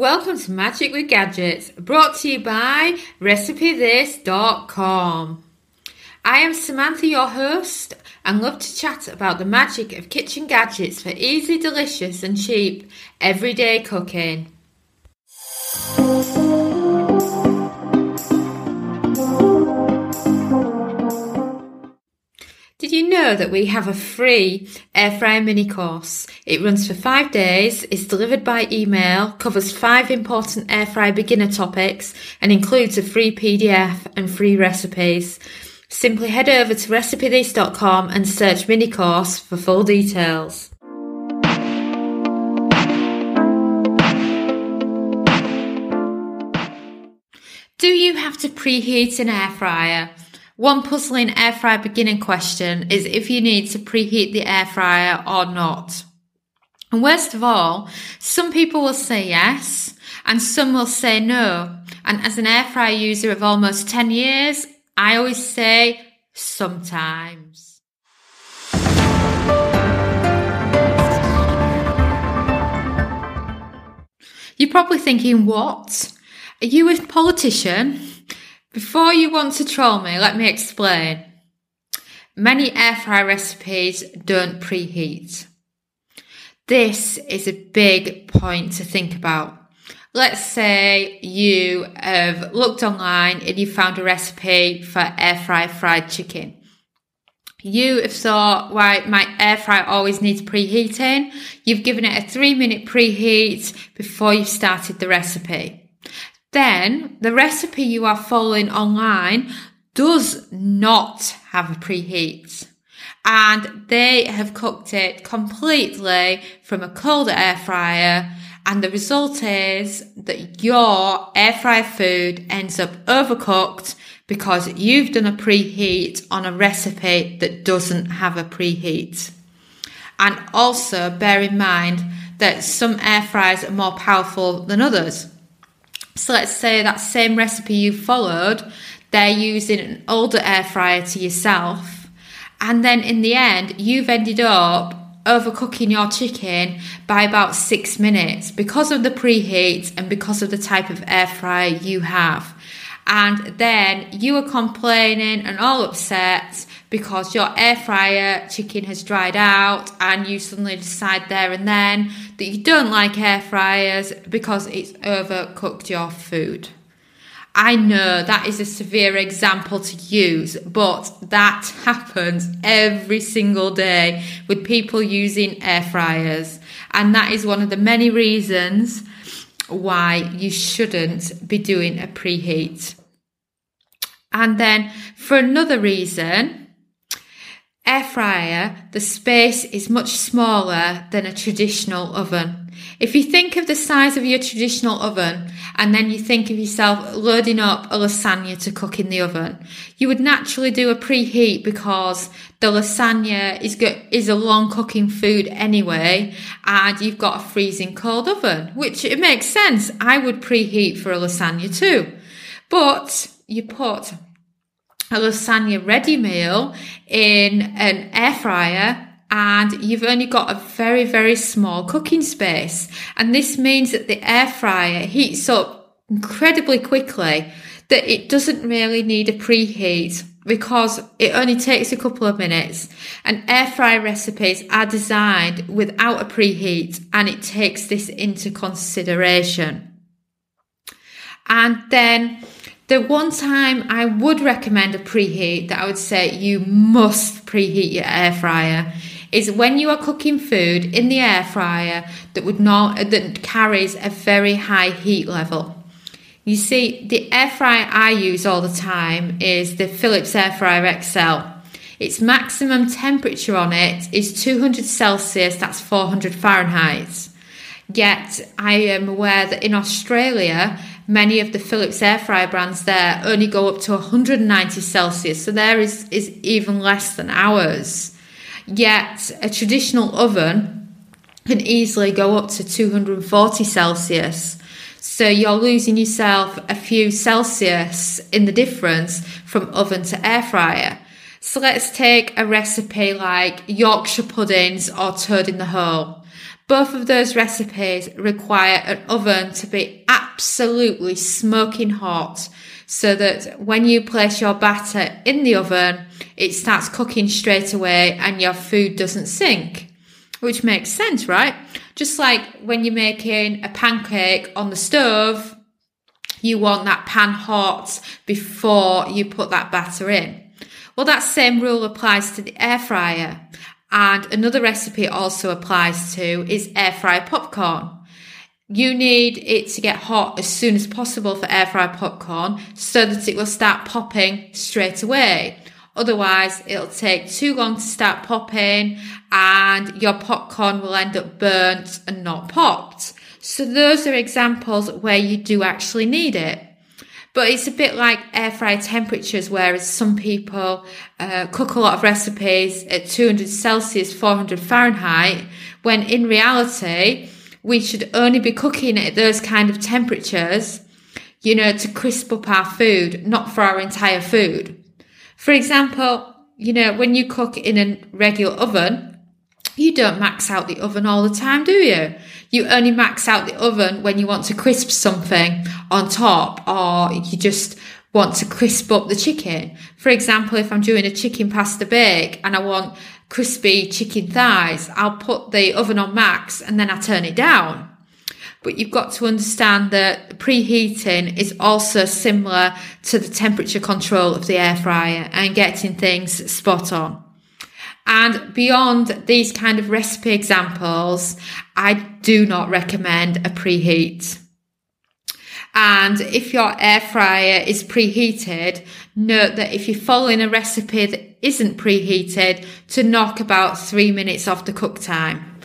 Welcome to Magic with Gadgets, brought to you by RecipeThis.com. I am Samantha, your host, and love to chat about the magic of kitchen gadgets for easy, delicious, and cheap everyday cooking. Did you know that we have a free air fryer mini course? It runs for five days, is delivered by email, covers five important air fryer beginner topics, and includes a free PDF and free recipes. Simply head over to recipethis.com and search mini course for full details. Do you have to preheat an air fryer? One puzzling air fryer beginning question is if you need to preheat the air fryer or not. And worst of all, some people will say yes and some will say no. And as an air fryer user of almost 10 years, I always say sometimes. You're probably thinking, what? Are you a politician? Before you want to troll me, let me explain. Many air fry recipes don't preheat. This is a big point to think about. Let's say you have looked online and you found a recipe for air fry fried chicken. You have thought, right, my air fryer always needs preheating. You've given it a three minute preheat before you've started the recipe. Then the recipe you are following online does not have a preheat and they have cooked it completely from a cold air fryer. And the result is that your air fryer food ends up overcooked because you've done a preheat on a recipe that doesn't have a preheat. And also bear in mind that some air fryers are more powerful than others. So let's say that same recipe you followed, they're using an older air fryer to yourself. And then in the end, you've ended up overcooking your chicken by about six minutes because of the preheat and because of the type of air fryer you have. And then you are complaining and all upset because your air fryer chicken has dried out and you suddenly decide there and then that you don't like air fryers because it's overcooked your food. I know that is a severe example to use, but that happens every single day with people using air fryers. And that is one of the many reasons why you shouldn't be doing a preheat. And then for another reason, air fryer, the space is much smaller than a traditional oven. If you think of the size of your traditional oven and then you think of yourself loading up a lasagna to cook in the oven, you would naturally do a preheat because the lasagna is go- is a long cooking food anyway and you've got a freezing cold oven, which it makes sense. I would preheat for a lasagna too. But you put a lasagna ready meal in an air fryer and you've only got a very, very small cooking space. And this means that the air fryer heats up incredibly quickly that it doesn't really need a preheat because it only takes a couple of minutes. And air fry recipes are designed without a preheat and it takes this into consideration. And then the one time I would recommend a preheat that I would say you must preheat your air fryer is when you are cooking food in the air fryer that would not that carries a very high heat level. You see, the air fryer I use all the time is the Philips Air Fryer XL. Its maximum temperature on it is 200 Celsius, that's 400 Fahrenheit. Yet I am aware that in Australia many of the Philips air fryer brands there only go up to 190 Celsius, so there is, is even less than ours. Yet a traditional oven can easily go up to 240 Celsius. So you're losing yourself a few Celsius in the difference from oven to air fryer. So let's take a recipe like Yorkshire puddings or toad in the hole. Both of those recipes require an oven to be absolutely smoking hot so that when you place your batter in the oven, it starts cooking straight away and your food doesn't sink. Which makes sense, right? Just like when you're making a pancake on the stove, you want that pan hot before you put that batter in. Well, that same rule applies to the air fryer. And another recipe also applies to is air fry popcorn. You need it to get hot as soon as possible for air fry popcorn so that it will start popping straight away. Otherwise, it'll take too long to start popping and your popcorn will end up burnt and not popped. So those are examples where you do actually need it. But it's a bit like air fry temperatures, whereas some people uh, cook a lot of recipes at 200 Celsius, 400 Fahrenheit, when in reality, we should only be cooking at those kind of temperatures, you know, to crisp up our food, not for our entire food. For example, you know, when you cook in a regular oven, you don't max out the oven all the time, do you? You only max out the oven when you want to crisp something on top or you just want to crisp up the chicken. For example, if I'm doing a chicken pasta bake and I want crispy chicken thighs, I'll put the oven on max and then I turn it down. But you've got to understand that preheating is also similar to the temperature control of the air fryer and getting things spot on. And beyond these kind of recipe examples, I do not recommend a preheat. And if your air fryer is preheated, note that if you're following a recipe that isn't preheated, to knock about three minutes off the cook time.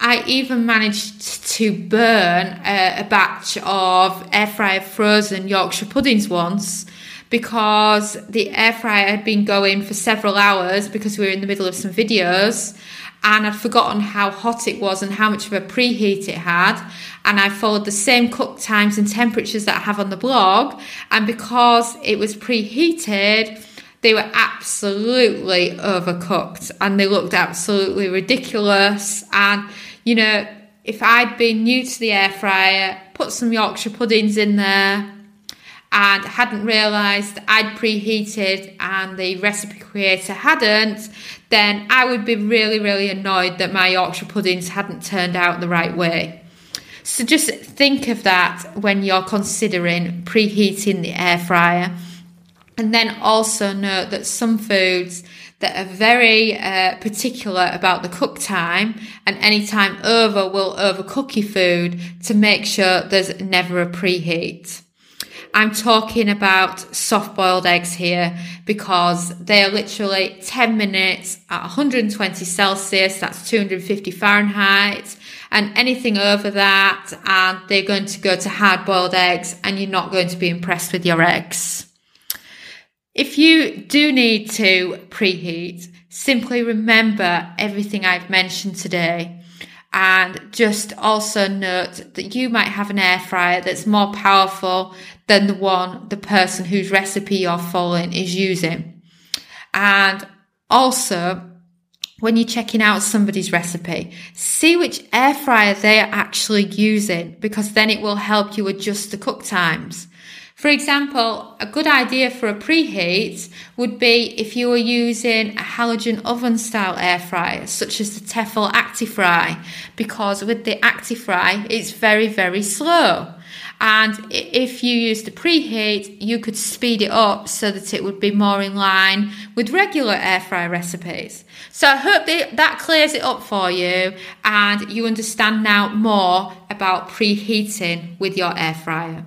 I even managed to burn a, a batch of air fryer frozen Yorkshire puddings once because the air fryer had been going for several hours because we were in the middle of some videos and I'd forgotten how hot it was and how much of a preheat it had. And I followed the same cook times and temperatures that I have on the blog. And because it was preheated, they were absolutely overcooked and they looked absolutely ridiculous. And, you know, if I'd been new to the air fryer, put some Yorkshire puddings in there, and hadn't realised I'd preheated and the recipe creator hadn't, then I would be really, really annoyed that my Yorkshire puddings hadn't turned out the right way. So just think of that when you're considering preheating the air fryer. And then also note that some foods that are very uh, particular about the cook time and any time over will overcook your food to make sure there's never a preheat. I'm talking about soft boiled eggs here because they are literally 10 minutes at 120 Celsius, that's 250 Fahrenheit, and anything over that, and they're going to go to hard boiled eggs, and you're not going to be impressed with your eggs. If you do need to preheat, simply remember everything I've mentioned today and just also note that you might have an air fryer that's more powerful than the one the person whose recipe you're following is using. And also, when you're checking out somebody's recipe, see which air fryer they're actually using because then it will help you adjust the cook times. For example, a good idea for a preheat would be if you were using a halogen oven style air fryer, such as the Tefal ActiFry, because with the ActiFry, it's very, very slow. And if you use the preheat, you could speed it up so that it would be more in line with regular air fryer recipes. So I hope that, that clears it up for you and you understand now more about preheating with your air fryer.